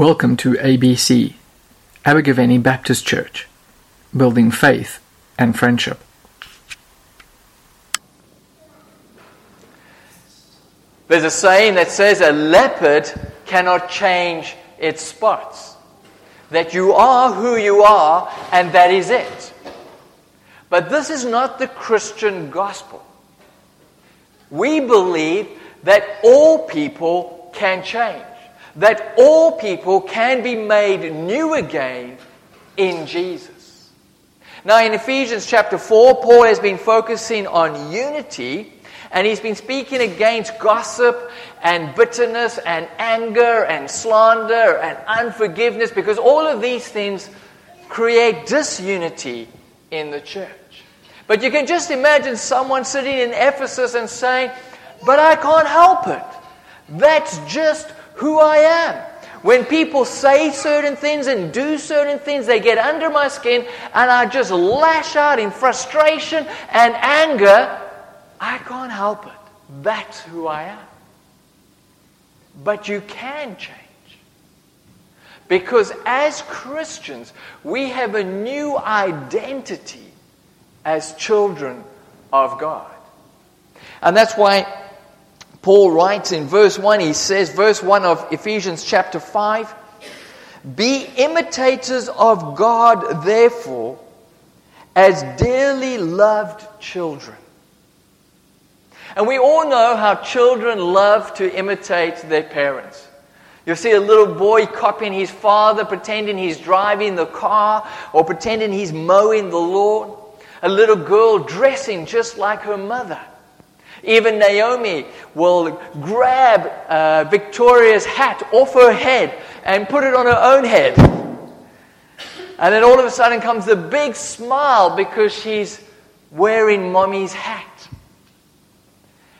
Welcome to ABC, Abergavenny Baptist Church, building faith and friendship. There's a saying that says a leopard cannot change its spots. That you are who you are, and that is it. But this is not the Christian gospel. We believe that all people can change, that all people can be made new again in Jesus. Now, in Ephesians chapter 4, Paul has been focusing on unity and he's been speaking against gossip and bitterness and anger and slander and unforgiveness because all of these things create disunity in the church. But you can just imagine someone sitting in Ephesus and saying, But I can't help it. That's just who I am. When people say certain things and do certain things, they get under my skin and I just lash out in frustration and anger I can't help it. That's who I am. But you can change. Because as Christians, we have a new identity as children of God. And that's why Paul writes in verse 1, he says, verse 1 of Ephesians chapter 5, Be imitators of God, therefore, as dearly loved children and we all know how children love to imitate their parents. You'll see a little boy copying his father, pretending he's driving the car or pretending he's mowing the lawn. A little girl dressing just like her mother. Even Naomi will grab uh, Victoria's hat off her head and put it on her own head. And then all of a sudden comes the big smile because she's wearing mommy's hat.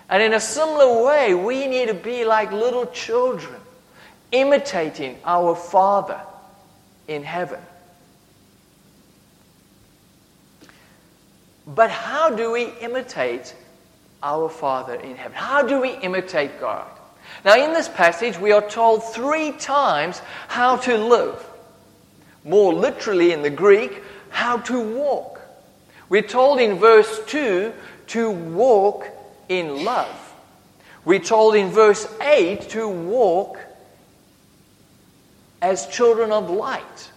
And in a similar way, we need to be like little children, imitating our Father in heaven. But how do we imitate our Father in heaven? How do we imitate God? Now, in this passage, we are told three times how to live. More literally in the Greek, how to walk. We're told in verse 2 to walk in love. We're told in verse 8 to walk as children of light.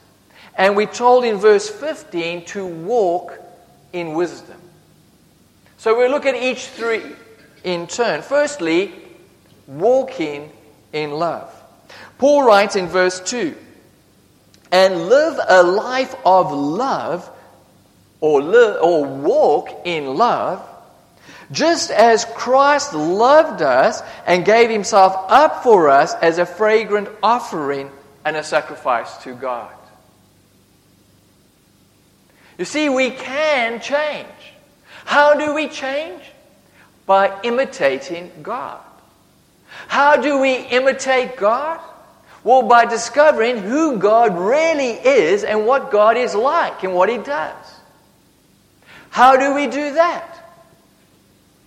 And we're told in verse 15 to walk in wisdom. So we'll look at each three in turn. Firstly, walking in love. Paul writes in verse 2 and live a life of love or, live, or walk in love just as Christ loved us and gave himself up for us as a fragrant offering and a sacrifice to God. You see, we can change. How do we change? By imitating God. How do we imitate God? Well, by discovering who God really is and what God is like and what He does. How do we do that?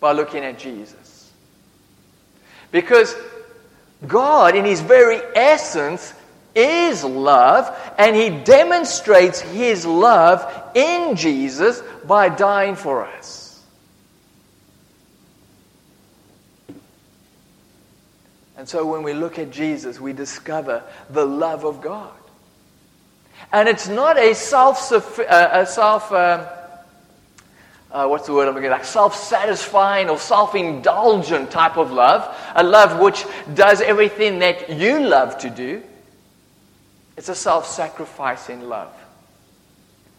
by looking at Jesus. Because God, in His very essence, is love, and He demonstrates His love in Jesus by dying for us. And so when we look at Jesus, we discover the love of God. And it's not a self, uh, a self um, uh, what's the word I'm looking at? Self satisfying or self indulgent type of love. A love which does everything that you love to do. It's a self sacrificing love.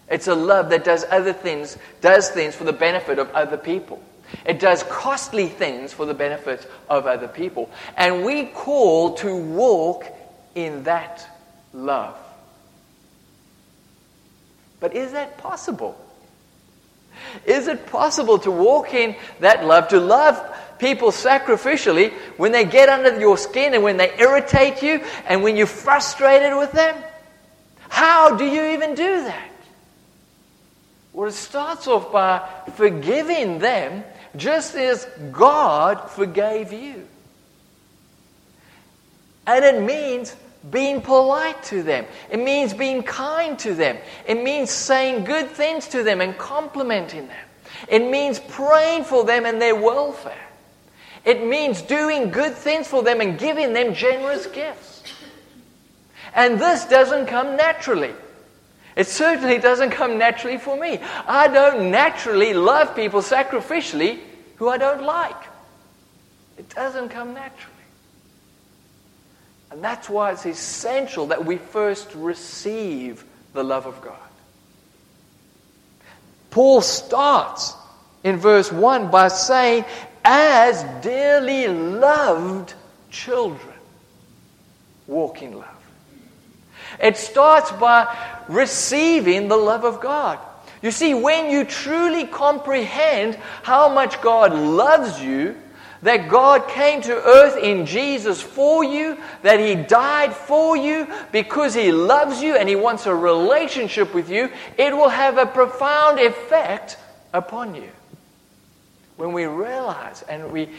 It's a love that does other things, does things for the benefit of other people. It does costly things for the benefit of other people. And we call to walk in that love. But is that possible? Is it possible to walk in that love, to love people sacrificially when they get under your skin and when they irritate you and when you're frustrated with them? How do you even do that? Well, it starts off by forgiving them just as God forgave you. And it means being polite to them. It means being kind to them. It means saying good things to them and complimenting them. It means praying for them and their welfare. It means doing good things for them and giving them generous gifts. And this doesn't come naturally. It certainly doesn't come naturally for me. I don't naturally love people sacrificially who I don't like. It doesn't come naturally. And that's why it's essential that we first receive the love of God. Paul starts in verse 1 by saying, as dearly loved children, walk in love. It starts by receiving the love of God. You see, when you truly comprehend how much God loves you, that God came to earth in Jesus for you, that He died for you because He loves you and He wants a relationship with you, it will have a profound effect upon you. When we realize and we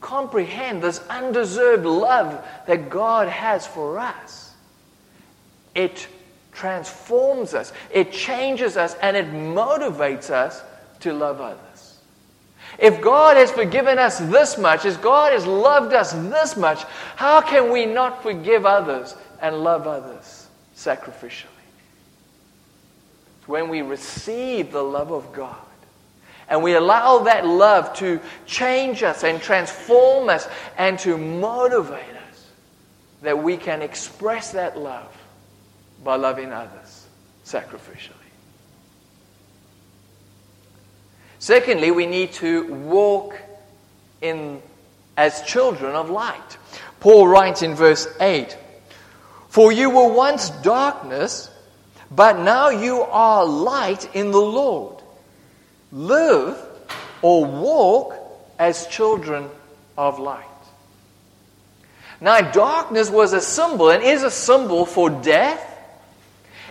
comprehend this undeserved love that God has for us, it transforms us, it changes us, and it motivates us to love others. If God has forgiven us this much, if God has loved us this much, how can we not forgive others and love others sacrificially? When we receive the love of God and we allow that love to change us and transform us and to motivate us that we can express that love by loving others sacrificially. Secondly, we need to walk in as children of light. Paul writes in verse 8 For you were once darkness, but now you are light in the Lord. Live or walk as children of light. Now, darkness was a symbol and is a symbol for death.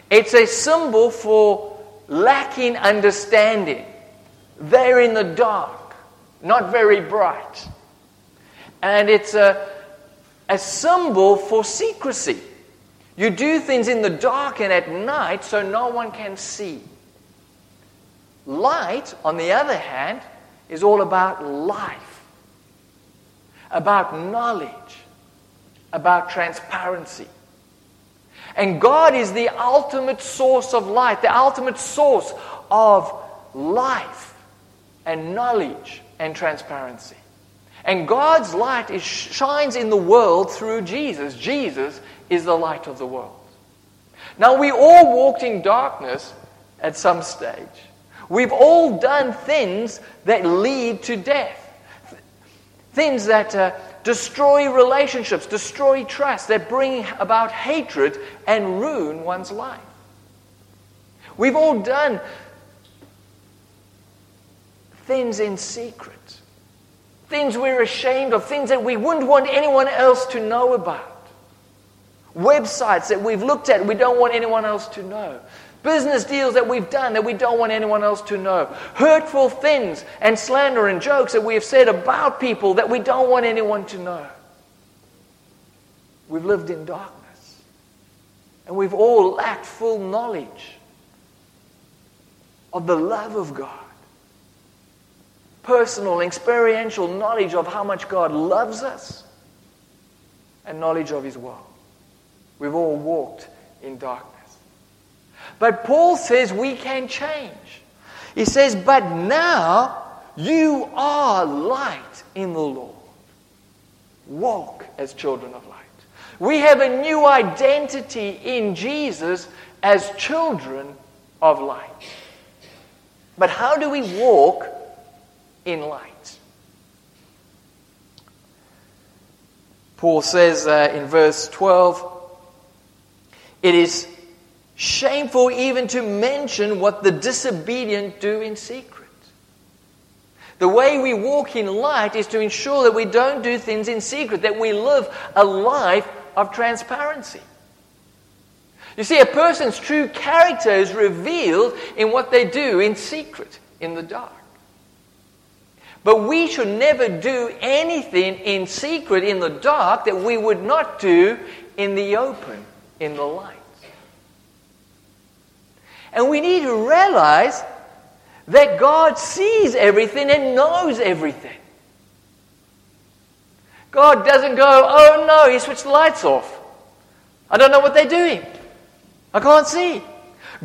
It's a symbol for lacking understanding. They're in the dark, not very bright. And it's a, a symbol for secrecy. You do things in the dark and at night so no one can see. Light, on the other hand, is all about life, about knowledge, about transparency. And God is the ultimate source of light, the ultimate source of life and knowledge and transparency. And God's light is, shines in the world through Jesus. Jesus is the light of the world. Now, we all walked in darkness at some stage. We've all done things that lead to death, things that uh, destroy relationships, destroy trust, that bring about hatred and ruin one's life. We've all done things in secret, things we're ashamed of, things that we wouldn't want anyone else to know about, websites that we've looked at we don't want anyone else to know. Business deals that we've done that we don't want anyone else to know. Hurtful things and slander and jokes that we have said about people that we don't want anyone to know. We've lived in darkness. And we've all lacked full knowledge of the love of God personal, experiential knowledge of how much God loves us and knowledge of His will. We've all walked in darkness. But Paul says we can change. He says, But now you are light in the Lord. Walk as children of light. We have a new identity in Jesus as children of light. But how do we walk in light. Paul says uh, in verse 12, it is shameful even to mention what the disobedient do in secret. The way we walk in light is to ensure that we don't do things in secret, that we live a life of transparency. You see, a person's true character is revealed in what they do in secret, in the dark. But we should never do anything in secret, in the dark, that we would not do in the open, in the light. And we need to realize that God sees everything and knows everything. God doesn't go, oh no, he switched the lights off. I don't know what they're doing. I can't see.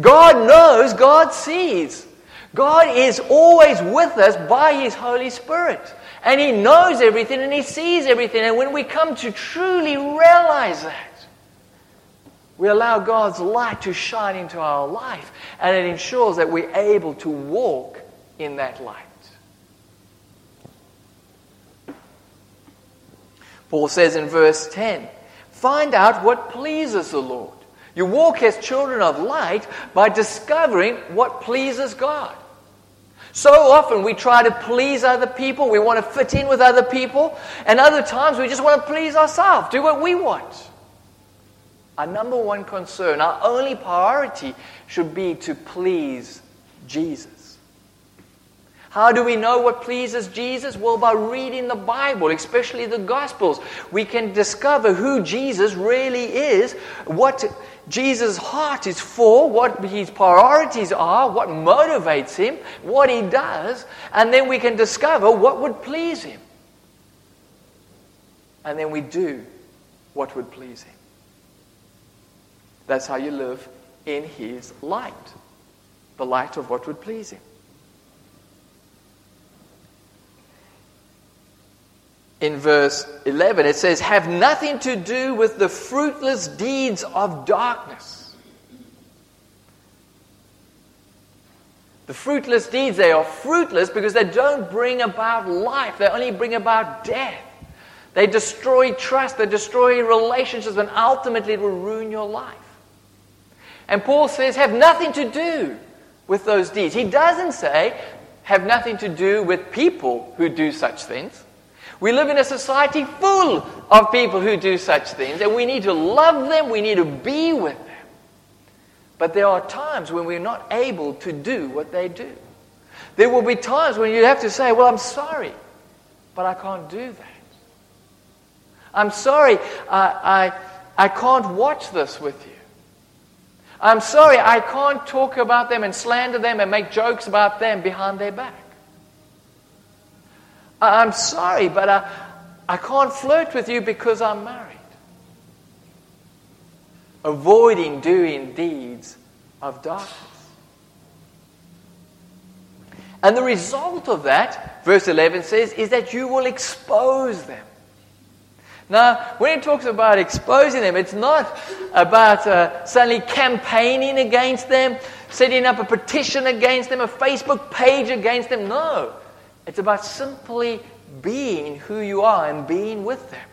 God knows, God sees. God is always with us by His Holy Spirit. And He knows everything and He sees everything. And when we come to truly realize that, we allow God's light to shine into our life. And it ensures that we're able to walk in that light. Paul says in verse 10 Find out what pleases the Lord. You walk as children of light by discovering what pleases God. So often we try to please other people, we want to fit in with other people, and other times we just want to please ourselves, do what we want. Our number one concern, our only priority should be to please Jesus. How do we know what pleases Jesus? Well, by reading the Bible, especially the Gospels. We can discover who Jesus really is, what Jesus' heart is for, what his priorities are, what motivates him, what he does, and then we can discover what would please him. And then we do what would please him. That's how you live in his light, the light of what would please him. in verse 11, it says, have nothing to do with the fruitless deeds of darkness. The fruitless deeds, they are fruitless because they don't bring about life, they only bring about death. They destroy trust, they destroy relationships, and ultimately it will ruin your life. And Paul says, have nothing to do with those deeds. He doesn't say, have nothing to do with people who do such things. We live in a society full of people who do such things, and we need to love them, we need to be with them. But there are times when we're not able to do what they do. There will be times when you have to say, Well, I'm sorry, but I can't do that. I'm sorry, I, I, I can't watch this with you. I'm sorry, I can't talk about them and slander them and make jokes about them behind their back. I'm sorry, but I, I can't flirt with you because I'm married. Avoiding doing deeds of darkness. And the result of that, verse 11 says, is that you will expose them. Now, when it talks about exposing them, it's not about uh, suddenly campaigning against them, setting up a petition against them, a Facebook page against them. No. It's about simply being who you are and being with them.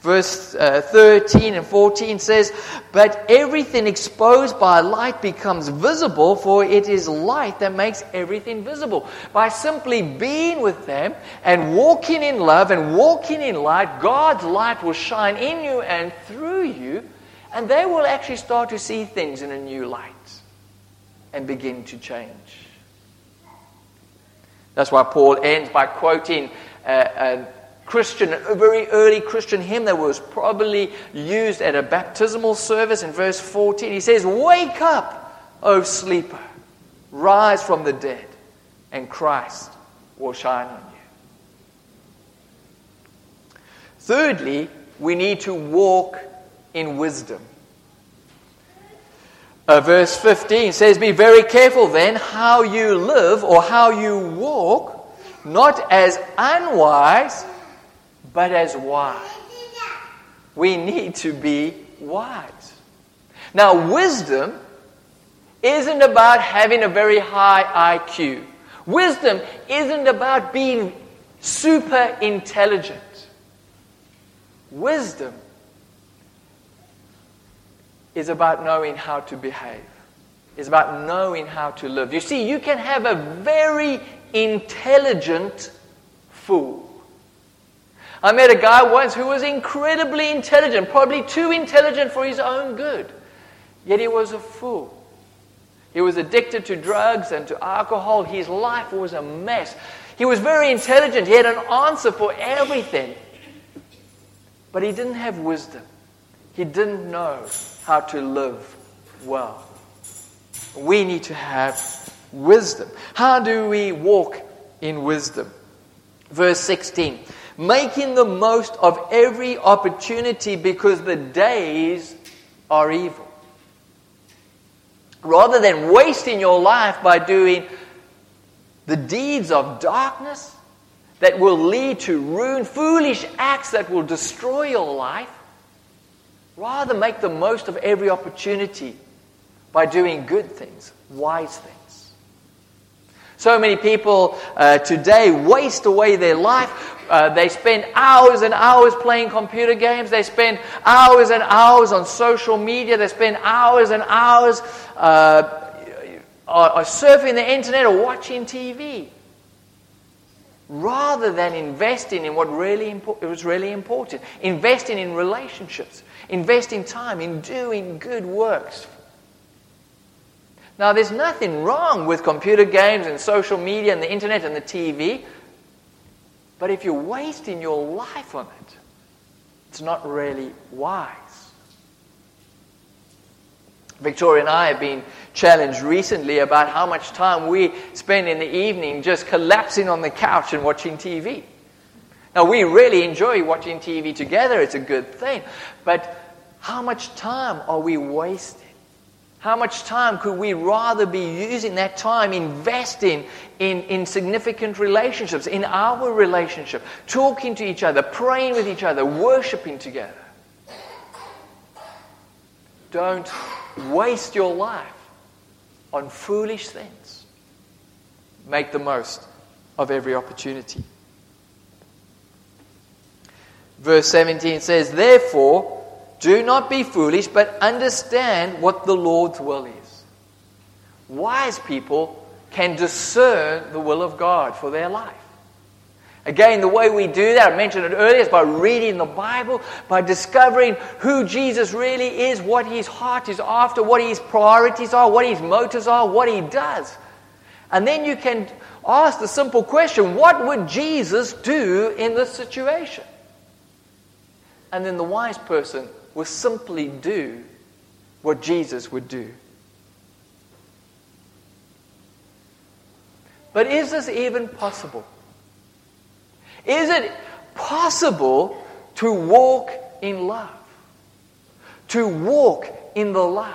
Verse uh, 13 and 14 says, But everything exposed by light becomes visible, for it is light that makes everything visible. By simply being with them and walking in love and walking in light, God's light will shine in you and through you, and they will actually start to see things in a new light and begin to change. That's why Paul ends by quoting a, a Christian, a very early Christian hymn that was probably used at a baptismal service in verse 14. He says, Wake up, O sleeper, rise from the dead, and Christ will shine on you. Thirdly, we need to walk in wisdom. Uh, verse 15 says, Be very careful then how you live or how you walk, not as unwise, but as wise. We need to be wise. Now, wisdom isn't about having a very high IQ. Wisdom isn't about being super intelligent. Wisdom is about knowing how to behave. It's about knowing how to live. You see, you can have a very intelligent fool. I met a guy once who was incredibly intelligent, probably too intelligent for his own good. Yet he was a fool. He was addicted to drugs and to alcohol. His life was a mess. He was very intelligent. He had an answer for everything. But he didn't have wisdom. He didn't know how to live well. We need to have wisdom. How do we walk in wisdom? Verse 16 making the most of every opportunity because the days are evil. Rather than wasting your life by doing the deeds of darkness that will lead to ruin, foolish acts that will destroy your life, rather make the most of every opportunity by doing good things, wise things. So many people uh, today waste away their life. Uh, they spend hours and hours playing computer games. They spend hours and hours on social media. They spend hours and hours uh, surfing the internet or watching TV. Rather than investing in what really impo- was really important, investing in relationships, investing time in doing good works now, there's nothing wrong with computer games and social media and the internet and the TV, but if you're wasting your life on it, it's not really wise. Victoria and I have been challenged recently about how much time we spend in the evening just collapsing on the couch and watching TV. Now, we really enjoy watching TV together, it's a good thing, but how much time are we wasting? How much time could we rather be using that time investing in, in significant relationships, in our relationship, talking to each other, praying with each other, worshiping together? Don't waste your life on foolish things. Make the most of every opportunity. Verse 17 says, Therefore, do not be foolish, but understand what the Lord's will is. Wise people can discern the will of God for their life. Again, the way we do that, I mentioned it earlier, is by reading the Bible, by discovering who Jesus really is, what his heart is after, what his priorities are, what his motives are, what he does. And then you can ask the simple question what would Jesus do in this situation? And then the wise person will simply do what Jesus would do. But is this even possible? Is it possible to walk in love? To walk in the light?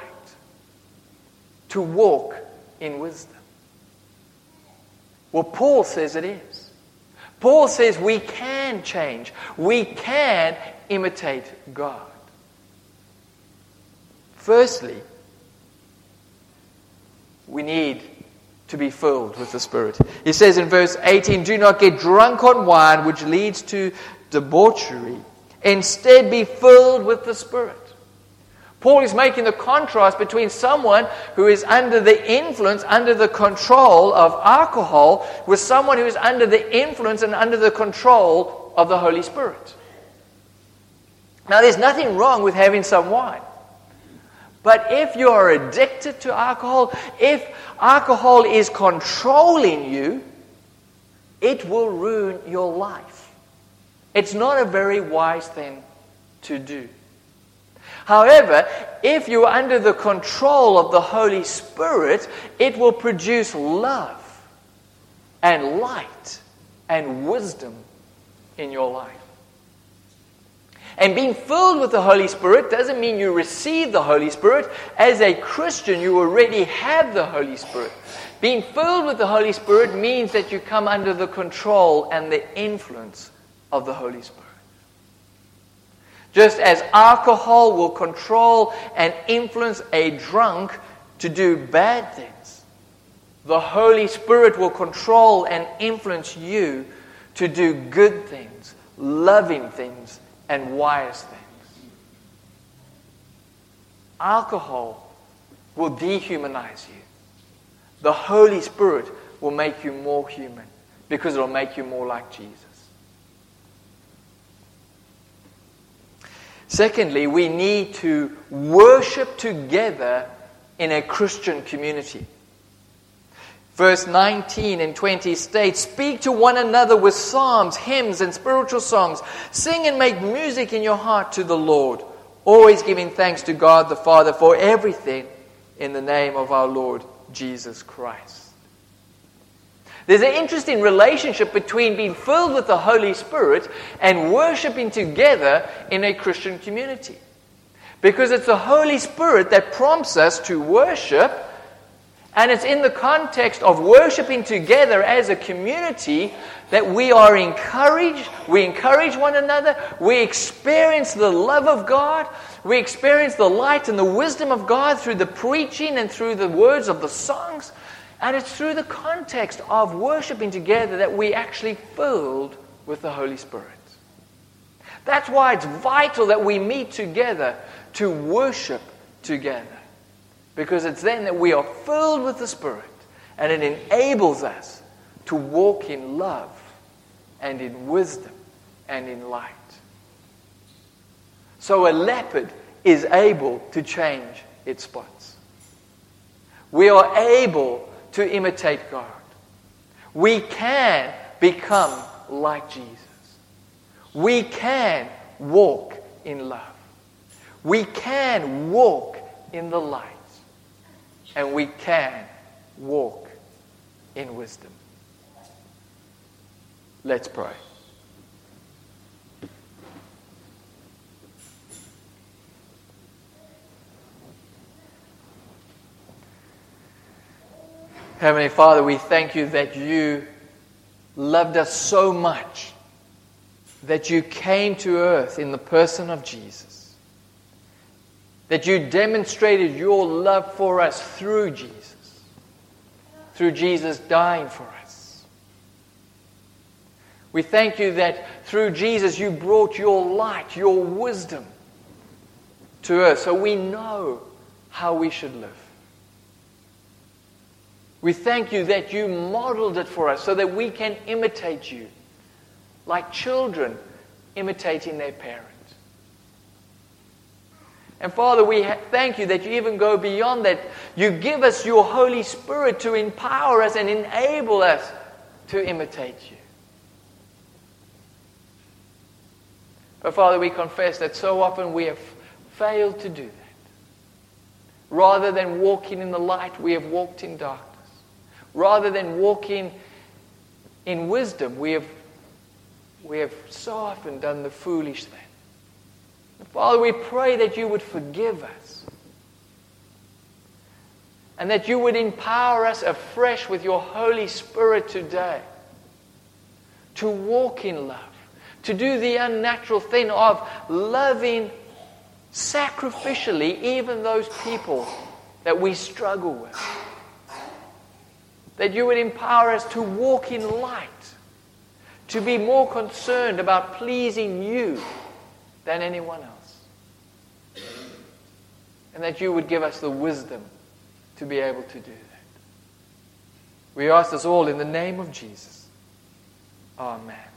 To walk in wisdom? Well, Paul says it is. Paul says we can change, we can imitate God. Firstly, we need to be filled with the Spirit. He says in verse 18, Do not get drunk on wine, which leads to debauchery. Instead, be filled with the Spirit. Paul is making the contrast between someone who is under the influence, under the control of alcohol, with someone who is under the influence and under the control of the Holy Spirit. Now, there's nothing wrong with having some wine. But if you are addicted to alcohol, if alcohol is controlling you, it will ruin your life. It's not a very wise thing to do. However, if you're under the control of the Holy Spirit, it will produce love and light and wisdom in your life. And being filled with the Holy Spirit doesn't mean you receive the Holy Spirit. As a Christian, you already have the Holy Spirit. Being filled with the Holy Spirit means that you come under the control and the influence of the Holy Spirit. Just as alcohol will control and influence a drunk to do bad things, the Holy Spirit will control and influence you to do good things, loving things, and wise things. Alcohol will dehumanize you. The Holy Spirit will make you more human because it will make you more like Jesus. Secondly, we need to worship together in a Christian community. Verse 19 and 20 states Speak to one another with psalms, hymns, and spiritual songs. Sing and make music in your heart to the Lord, always giving thanks to God the Father for everything in the name of our Lord Jesus Christ. There's an interesting relationship between being filled with the Holy Spirit and worshiping together in a Christian community. Because it's the Holy Spirit that prompts us to worship and it's in the context of worshiping together as a community that we are encouraged, we encourage one another, we experience the love of God, we experience the light and the wisdom of God through the preaching and through the words of the songs. And it's through the context of worshiping together that we actually filled with the Holy Spirit. That's why it's vital that we meet together to worship together. Because it's then that we are filled with the Spirit and it enables us to walk in love and in wisdom and in light. So a leopard is able to change its spots. We are able to imitate God. We can become like Jesus. We can walk in love. We can walk in the light and we can walk in wisdom. Let's pray. Heavenly Father, we thank you that you loved us so much that you came to earth in the person of Jesus that you demonstrated your love for us through Jesus, through Jesus dying for us. We thank you that through Jesus you brought your light, your wisdom to us so we know how we should live. We thank you that you modeled it for us so that we can imitate you like children imitating their parents. And Father, we thank you that you even go beyond that. You give us your Holy Spirit to empower us and enable us to imitate you. But Father, we confess that so often we have failed to do that. Rather than walking in the light, we have walked in darkness. Rather than walking in wisdom, we have, we have so often done the foolish thing. Father, we pray that you would forgive us and that you would empower us afresh with your Holy Spirit today to walk in love, to do the unnatural thing of loving sacrificially even those people that we struggle with. That you would empower us to walk in light, to be more concerned about pleasing you than anyone else and that you would give us the wisdom to be able to do that. We ask this all in the name of Jesus. Amen.